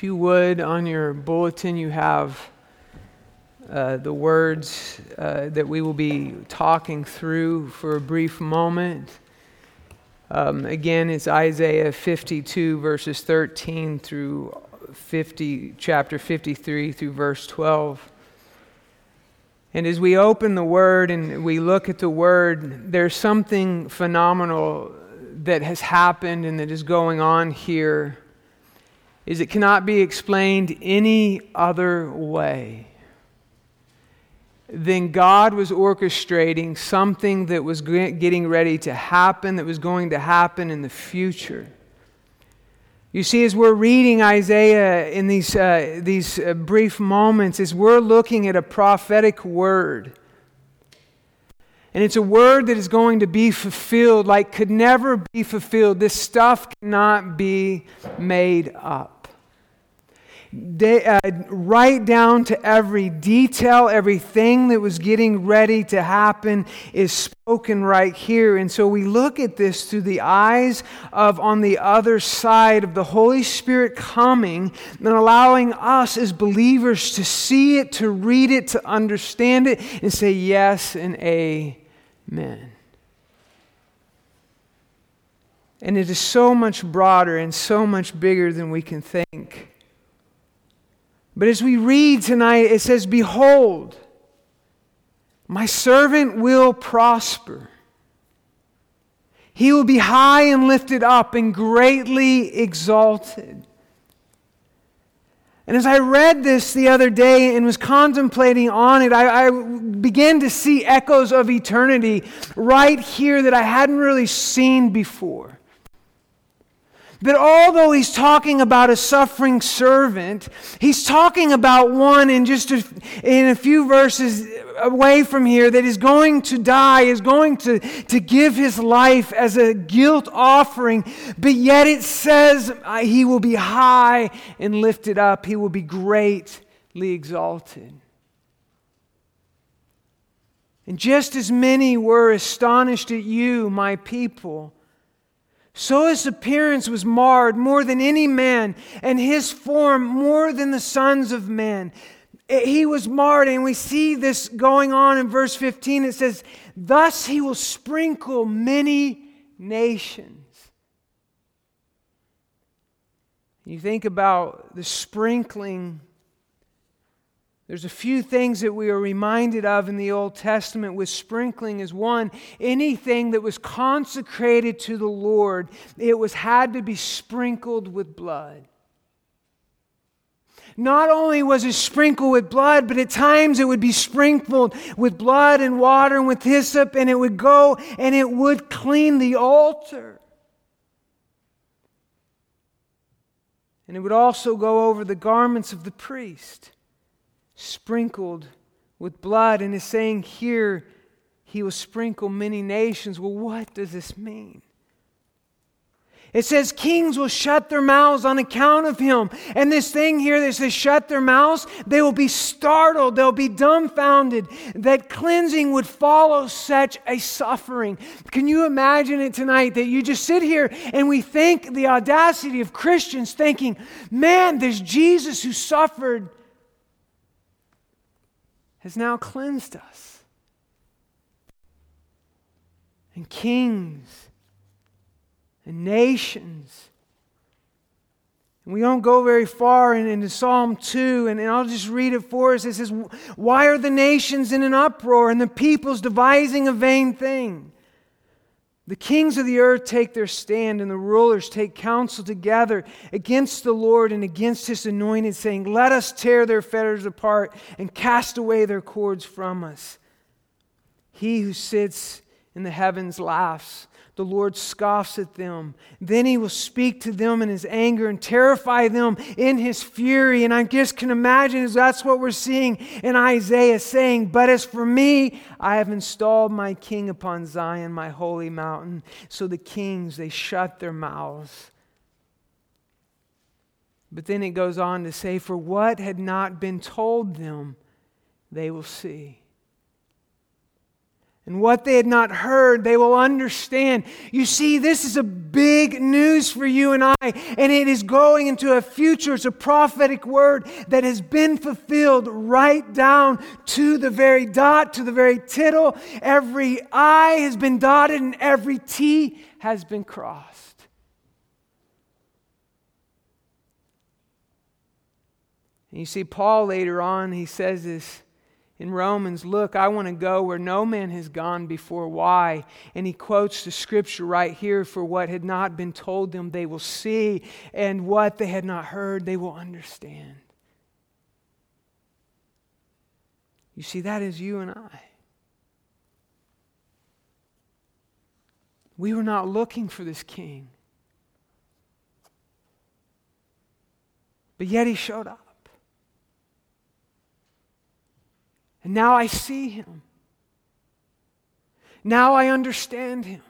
If you would, on your bulletin, you have uh, the words uh, that we will be talking through for a brief moment. Um, again, it's Isaiah 52, verses 13 through 50, chapter 53 through verse 12. And as we open the Word and we look at the Word, there's something phenomenal that has happened and that is going on here is it cannot be explained any other way than God was orchestrating something that was getting ready to happen, that was going to happen in the future. You see, as we're reading Isaiah in these, uh, these uh, brief moments, as we're looking at a prophetic word, and it's a word that is going to be fulfilled like could never be fulfilled. This stuff cannot be made up they, uh, right down to every detail, everything that was getting ready to happen is spoken right here. And so we look at this through the eyes of on the other side of the Holy Spirit coming and allowing us as believers to see it, to read it, to understand it, and say yes and amen. And it is so much broader and so much bigger than we can think. But as we read tonight, it says, Behold, my servant will prosper. He will be high and lifted up and greatly exalted. And as I read this the other day and was contemplating on it, I, I, began to see echoes of eternity right here that I hadn't really seen before. That although he's talking about a suffering servant, he's talking about one in just a, in a few verses away from here that is going to die, is going to, to give his life as a guilt offering, but yet it says uh, he will be high and lifted up, he will be greatly exalted. And just as many were astonished at you, my people, so his appearance was marred more than any man, and his form more than the sons of men. Eh, he was marred, and we see this going on in verse 15. It says, Thus he will sprinkle many nations. You think about the sprinkling there's a few things that we are reminded of in the Old Testament with sprinkling is one, anything that was consecrated to the Lord, it was had to be sprinkled with blood. Not only was it sprinkled with blood, but at times it would be sprinkled with blood and water and with hyssop, and it would go and it would clean the altar. And it would also go over the garments of the priest sprinkled with blood and is saying here, he will sprinkle many nations. Well, what does this mean? It says kings will shut their mouths on account of him. And this thing here that says shut their mouths, they will be startled, they'll be dumbfounded that cleansing would follow such a suffering. Can you imagine it tonight that you just sit here and we think the audacity of Christians thinking, man, there's Jesus who suffered has now cleansed us. And kings and nations. And we don't go very far in, into Psalm 2, and, and I'll just read it for us. It says, Why are the nations in an uproar and the peoples devising a vain thing? The kings of the earth take their stand, and the rulers take counsel together against the Lord and against his anointed, saying, Let us tear their fetters apart and cast away their cords from us. He who sits in the heavens laughs the Lord scoffs at them. Then he will speak to them in his anger and terrify them in his fury. And I just can imagine that's what we're seeing in Isaiah saying, But as for me, I have installed my king upon Zion, my holy mountain. So the kings, they shut their mouths. But then it goes on to say, For what had not been told them, they will see and what they had not heard, they will understand. You see, this is a big news for you and I, and it is going into a future. It's a prophetic word that has been fulfilled right down to the very dot, to the very tittle. Every I has been dotted, and every T has been crossed. And you see, Paul later on, he says this in Romans, Look, I want to go where no man has gone before. Why? And he quotes the scripture right here for what had not been told them, they will see, and what they had not heard, they will understand. You see, that is you and I. We were not looking for this king. But yet he showed up. And now I see him. Now I understand him.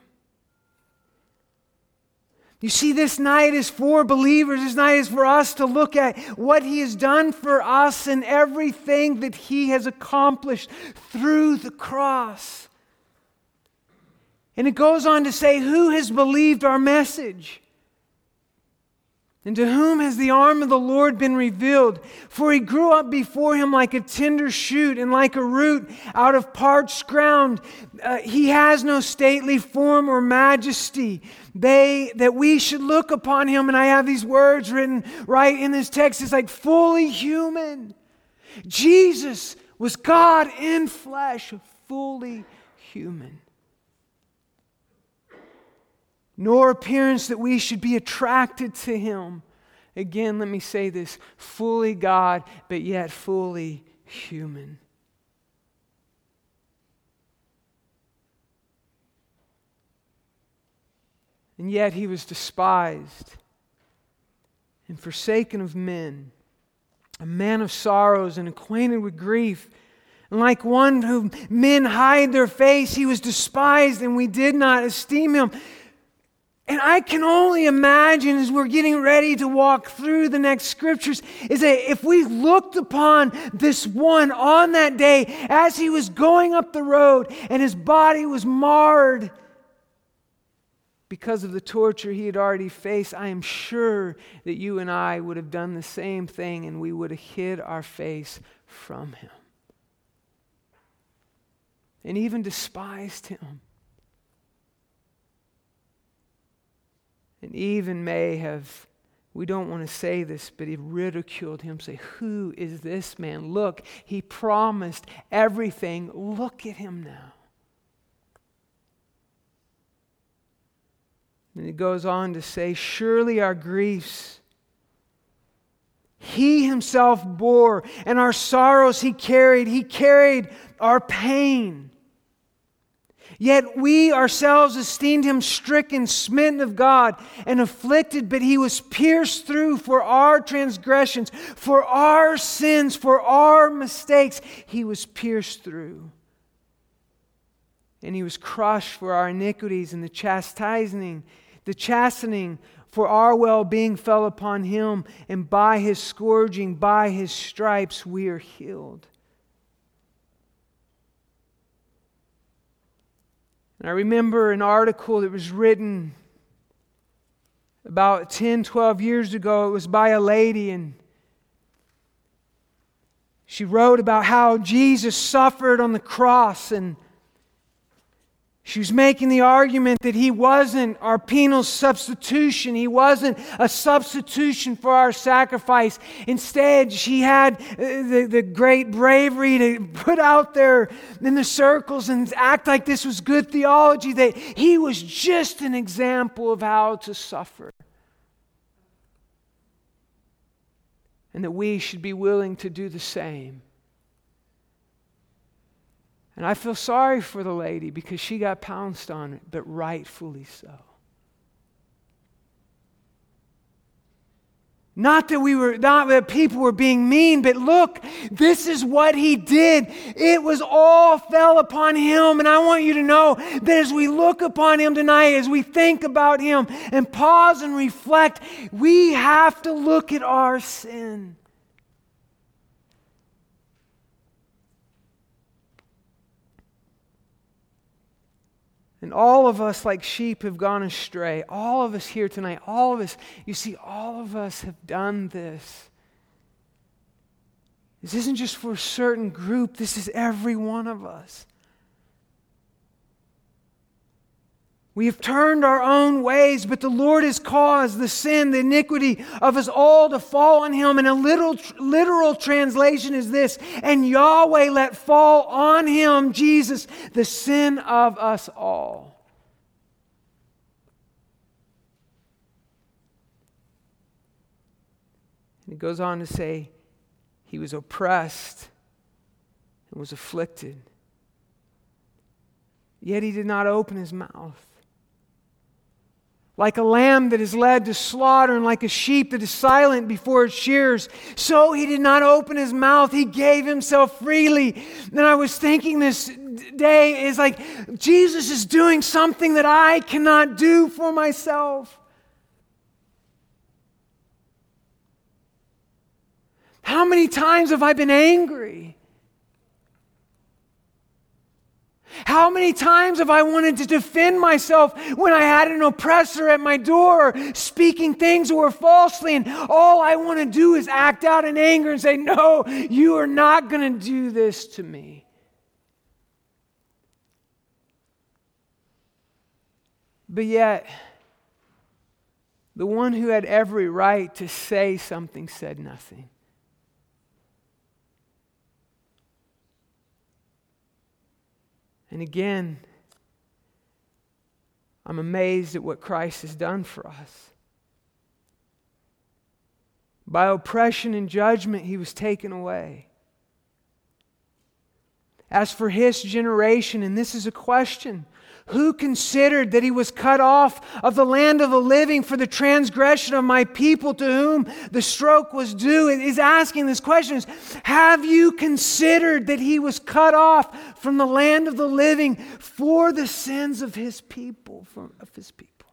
You see, this night is for believers. This night is for us to look at what He has done for us and everything that He has accomplished through the cross. And it goes on to say, Who has believed our message? And to whom has the arm of the Lord been revealed? For he grew up before him like a tender shoot and like a root out of parched ground. Uh, he has no stately form or majesty. They, that we should look upon him, and I have these words written right in this text, it's like fully human. Jesus was God in flesh, fully human nor appearance that we should be attracted to him. Again, let me say this fully God, but yet fully human. And yet he was despised and forsaken of men, a man of sorrows and acquainted with grief. And like one whom men hide their face, he was despised, and we did not esteem him. And I can only imagine as we're getting ready to walk through the next scriptures is that if we looked upon this one on that day as he was going up the road and his body was marred because of the torture he had already faced, I am sure that you and I would have done the same thing and we would have hid our face from him and even despised him. And even may have, we don't want to say this, but he ridiculed him, say, Who is this man? Look, he promised everything. Look at him now. And he goes on to say, Surely our griefs he himself bore, and our sorrows he carried. He carried our pain. Yet we ourselves esteemed him stricken, smitten of God, and afflicted, but he was pierced through for our transgressions, for our sins, for our mistakes. He was pierced through. And he was crushed for our iniquities, and the chastising, the chastening for our well being fell upon him, and by his scourging, by his stripes, we are healed. And I remember an article that was written about 10, 12 years ago. It was by a lady, and she wrote about how Jesus suffered on the cross and she was making the argument that he wasn't our penal substitution. He wasn't a substitution for our sacrifice. Instead, she had uh, the, the great bravery to put out there in the circles and act like this was good theology, that he was just an example of how to suffer. And that we should be willing to do the same. And I feel sorry for the lady because she got pounced on, but rightfully so. Not that we were, not that people were being mean, but look, this is what he did. It was all fell upon him. And I want you to know that as we look upon him tonight, as we think about him and pause and reflect, we have to look at our sin. And all of us, like sheep, have gone astray. All of us here tonight, all of us, you see, all of us have done this. This isn't just for a certain group, this is every one of us. We have turned our own ways, but the Lord has caused the sin, the iniquity of us all to fall on him. And a little literal translation is this and Yahweh let fall on him, Jesus, the sin of us all. And it goes on to say, he was oppressed and was afflicted. Yet he did not open his mouth like a lamb that is led to slaughter, and like a sheep that is silent before its shears. So he did not open his mouth. He gave himself freely. And I was thinking this day is like Jesus is doing something that I cannot do for myself. How many times have I been angry? How many times have I wanted to defend myself when I had an oppressor at my door speaking things that were falsely, and all I want to do is act out in anger and say, No, you are not going to do this to me. But yet, the one who had every right to say something said nothing. And again, I'm amazed at what Christ has done for us. By oppression and judgment, he was taken away. As for his generation, and this is a question who considered that he was cut off of the land of the living for the transgression of my people to whom the stroke was due? Is asking this question Have you considered that he was cut off from the land of the living for the sins of his people, of his people,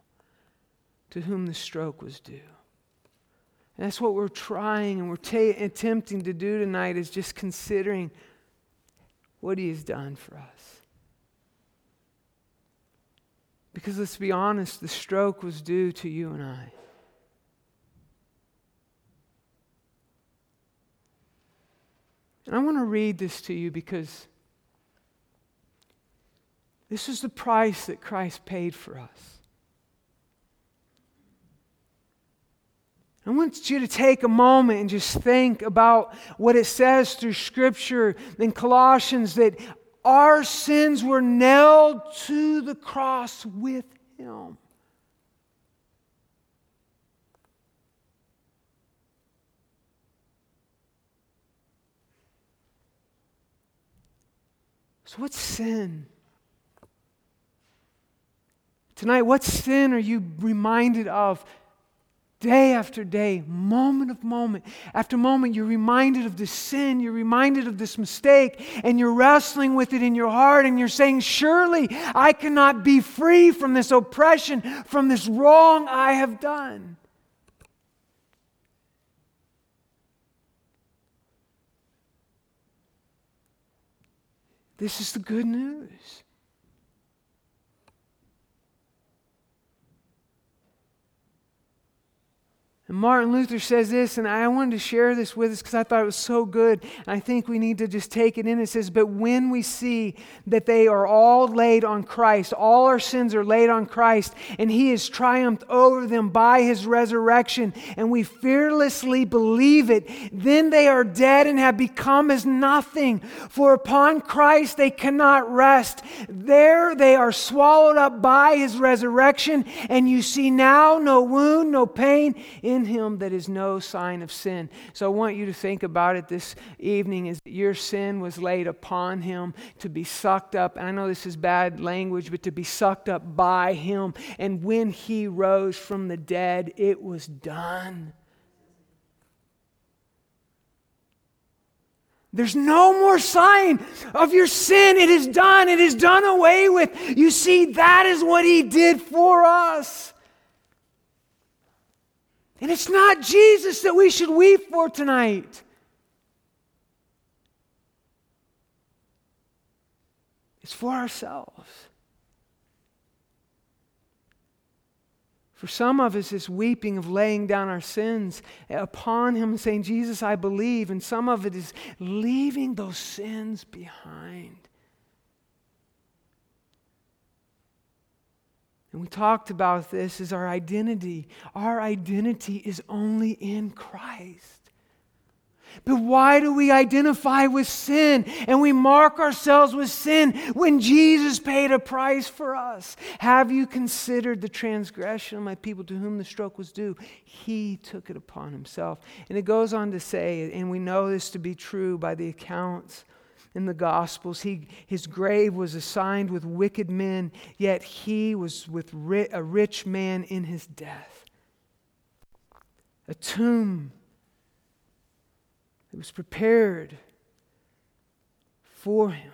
to whom the stroke was due? And that's what we're trying and we're attempting to do tonight is just considering what he has done for us. Because let's be honest, the stroke was due to you and I. And I want to read this to you because this is the price that Christ paid for us. I want you to take a moment and just think about what it says through Scripture in Colossians that our sins were nailed to the cross with him. So, what's sin? Tonight, what sin are you reminded of Day after day, moment of moment after moment, you're reminded of this sin, you're reminded of this mistake, and you're wrestling with it in your heart, and you're saying, Surely I cannot be free from this oppression, from this wrong I have done. This is the good news. And Martin Luther says this, and I wanted to share this with us because I thought it was so good. And I think we need to just take it in. It says, But when we see that they are all laid on Christ, all our sins are laid on Christ, and He has triumphed over them by His resurrection, and we fearlessly believe it, then they are dead and have become as nothing. For upon Christ they cannot rest. There they are swallowed up by His resurrection, and you see now no wound, no pain in him that is no sign of sin. So I want you to think about it this evening is that your sin was laid upon him to be sucked up. I know this is bad language, but to be sucked up by him. And when he rose from the dead, it was done. There's no more sign of your sin. It is done. It is done away with. You see, that is what He did for us. And it's not Jesus that we should weep for tonight. It's for ourselves. For some of us, it's weeping of laying down our sins upon Him and saying, Jesus, I believe. And some of it is leaving those sins behind. And we talked about this as our identity. Our identity is only in Christ. But why do we identify with sin and we mark ourselves with sin when Jesus paid a price for us? Have you considered the transgression of my people to whom the stroke was due? He took it upon himself. And it goes on to say, and we know this to be true by the accounts in the Gospels. He, his grave was assigned with wicked men, yet he was with ri- a rich man in his death. A tomb that was prepared for him.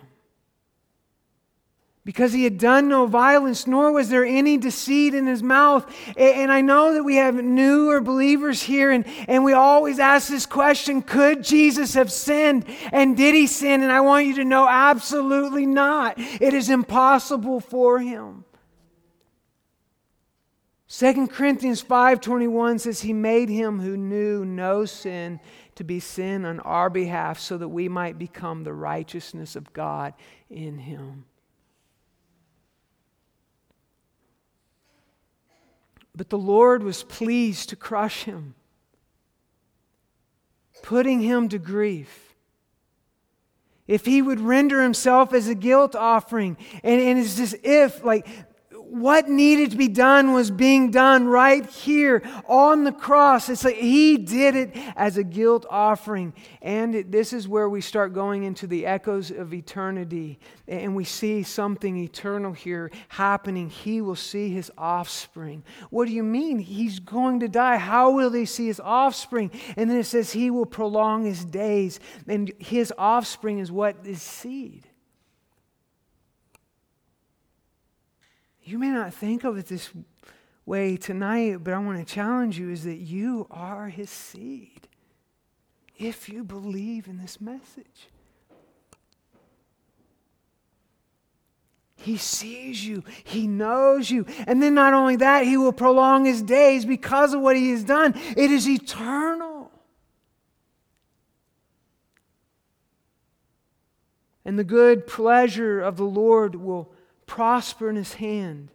Because he had done no violence, nor was there any deceit in his mouth. And I know that we have newer believers here, and, and we always ask this question could Jesus have sinned? And did he sin? And I want you to know absolutely not. It is impossible for him. 2 Corinthians 5:21 says he made him who knew no sin to be sin on our behalf so that we might become the righteousness of God in him. But the Lord was pleased to crush him, putting him to grief. If he would render himself as a guilt offering, and, and it's just if, like, what needed to be done was being done right here on the cross. It's like he did it as a guilt offering. And it, this is where we start going into the echoes of eternity. And we see something eternal here happening. He will see his offspring. What do you mean? He's going to die. How will they see his offspring? And then it says he will prolong his days. And his offspring is what is seed. You may not think of it this way tonight, but I want to challenge you is that you are his seed if you believe in this message. He sees you. He knows you. And then not only that, he will prolong his days because of what he has done. It is eternal. And the good pleasure of the Lord will prosper in his hand.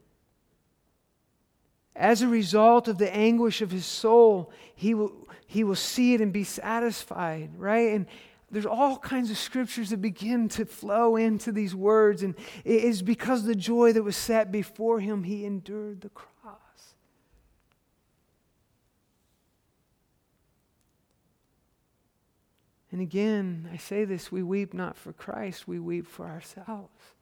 As a result of the anguish of his soul, he will, he will see it and be satisfied, right? And there's all kinds of scriptures that begin to flow into these words, and it is because the joy that was set before him, he endured the cross. And again, I say this we weep not for Christ, we weep for ourselves.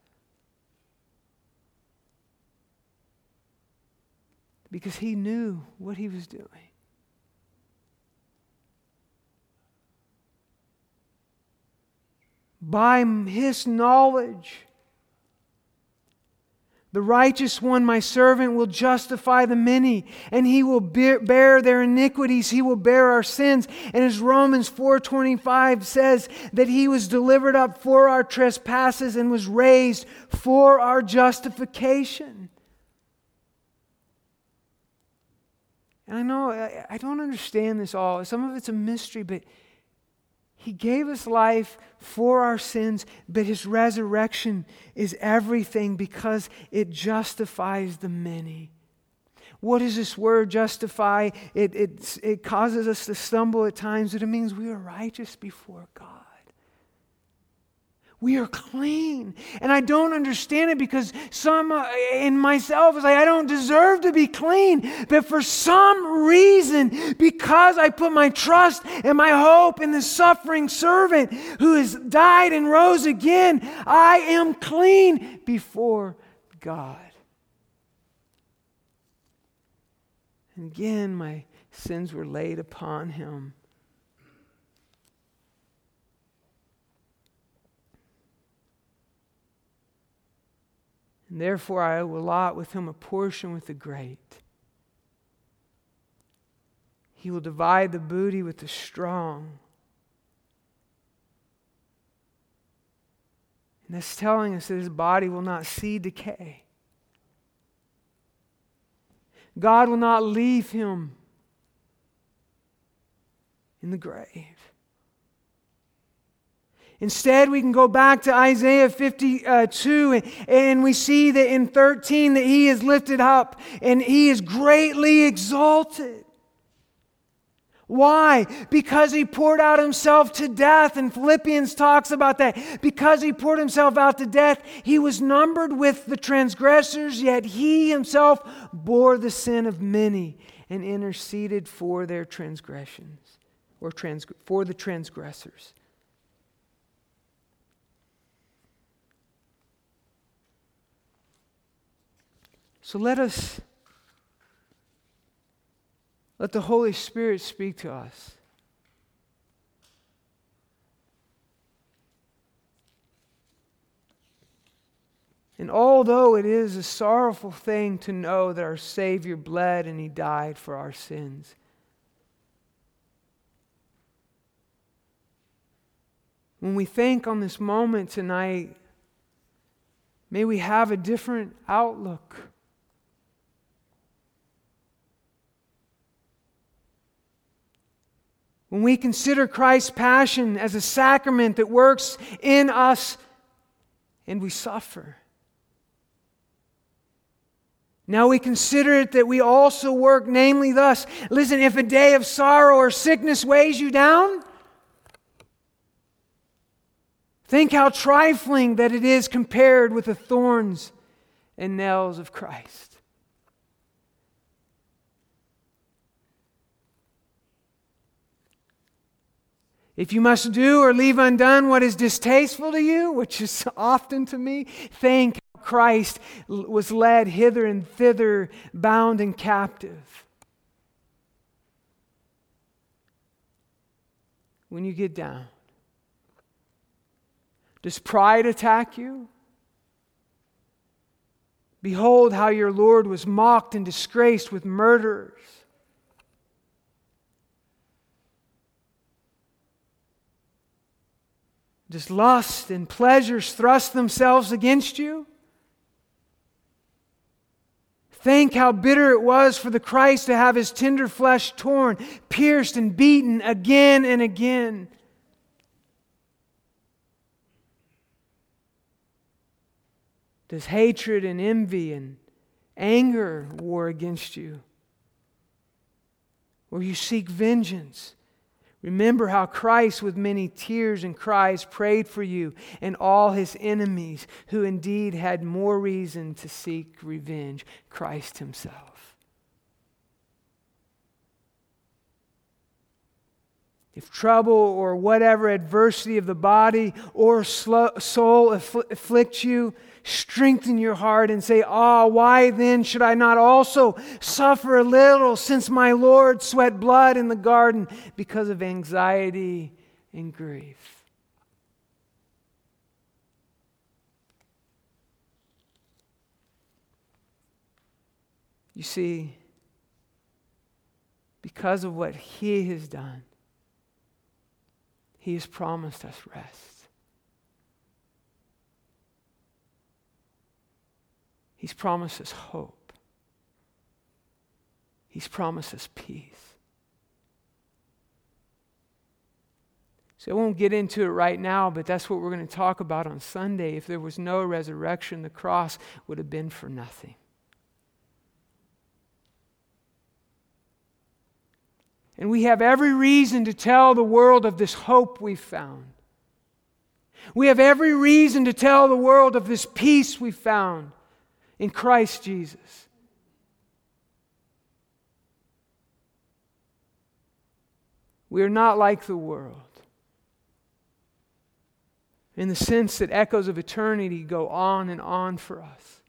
Because he knew what he was doing. By his knowledge, the righteous one, my servant, will justify the many, and he will bear their iniquities. He will bear our sins. And as Romans 4:25 says, that he was delivered up for our trespasses and was raised for our justification. And I know I, I don't understand this all. Some of it's a mystery, but he gave us life for our sins, but his resurrection is everything because it justifies the many. What does this word justify? It, it, it causes us to stumble at times, but it means we are righteous before God. We are clean. And I don't understand it because some uh, in myself is like, I don't deserve to be clean. But for some reason, because I put my trust and my hope in the suffering servant who has died and rose again, I am clean before God. And again, my sins were laid upon him. And therefore I will lot with him a portion with the great. He will divide the booty with the strong. And that's telling us that his body will not see decay. God will not leave him in the grave. Instead, we can go back to Isaiah 52 and we see that in 13 that he is lifted up and he is greatly exalted. Why? Because he poured out himself to death. And Philippians talks about that. Because he poured himself out to death, he was numbered with the transgressors, yet he himself bore the sin of many and interceded for their transgressions or trans- for the transgressors. So let us let the Holy Spirit speak to us. And although it is a sorrowful thing to know that our Savior bled and He died for our sins, when we think on this moment tonight, may we have a different outlook. When we consider Christ's passion as a sacrament that works in us and we suffer. Now we consider it that we also work, namely thus. Listen, if a day of sorrow or sickness weighs you down, think how trifling that it is compared with the thorns and nails of Christ. If you must do or leave undone what is distasteful to you, which is often to me, thank Christ was led hither and thither, bound and captive. When you get down, does pride attack you? Behold how your Lord was mocked and disgraced with murderers. Does lust and pleasures thrust themselves against you? Think how bitter it was for the Christ to have his tender flesh torn, pierced, and beaten again and again. Does hatred and envy and anger war against you? Or you seek vengeance? Remember how Christ, with many tears and cries, prayed for you and all his enemies, who indeed had more reason to seek revenge Christ himself. If trouble or whatever adversity of the body or soul afflicts you, strengthen your heart and say, Ah, oh, why then should I not also suffer a little since my Lord sweat blood in the garden because of anxiety and grief? You see, because of what He has done, He has promised us rest. He's promised us hope. He's promised us peace. So I won't get into it right now, but that's what we're going to talk about on Sunday. If there was no resurrection, the cross would have been for nothing. And we have every reason to tell the world of this hope we've found. We have every reason to tell the world of this peace we found in Christ Jesus. We are not like the world in the sense that echoes of eternity go on and on for us.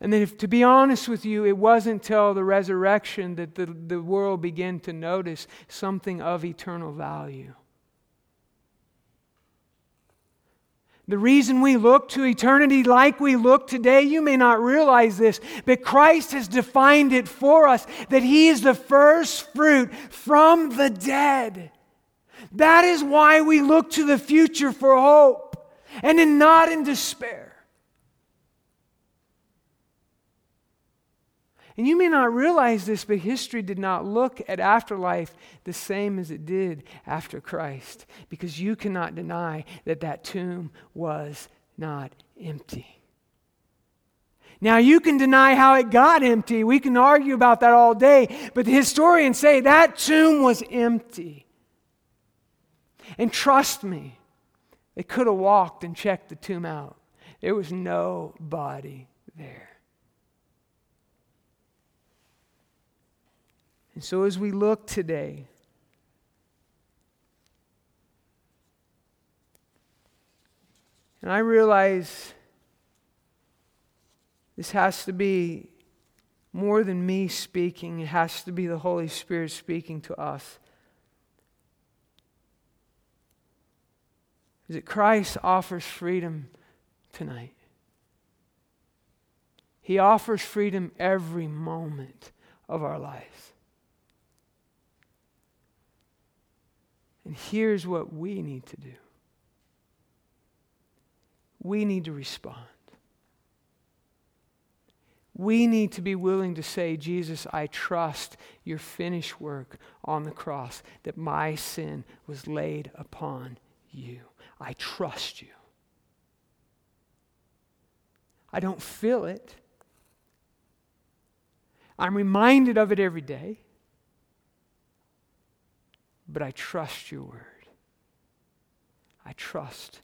And then, if, to be honest with you, it wasn't until the resurrection that the, the world began to notice something of eternal value. The reason we look to eternity like we look today, you may not realize this, but Christ has defined it for us that He is the first fruit from the dead. That is why we look to the future for hope. and in not in despair. And you may not realize this, but history did not look at afterlife the same as it did after Christ, because you cannot deny that that tomb was not empty. Now, you can deny how it got empty. We can argue about that all day, but the historians say that tomb was empty. And trust me, they could have walked and checked the tomb out. There was nobody there. And so, as we look today, and I realize this has to be more than me speaking, it has to be the Holy Spirit speaking to us. Is that Christ offers freedom tonight? He offers freedom every moment of our lives. And here's what we need to do we need to respond. We need to be willing to say, Jesus, I trust your finished work on the cross, that my sin was laid upon you. I trust you. I don't feel it. I'm reminded of it every day but I trust your word. I trust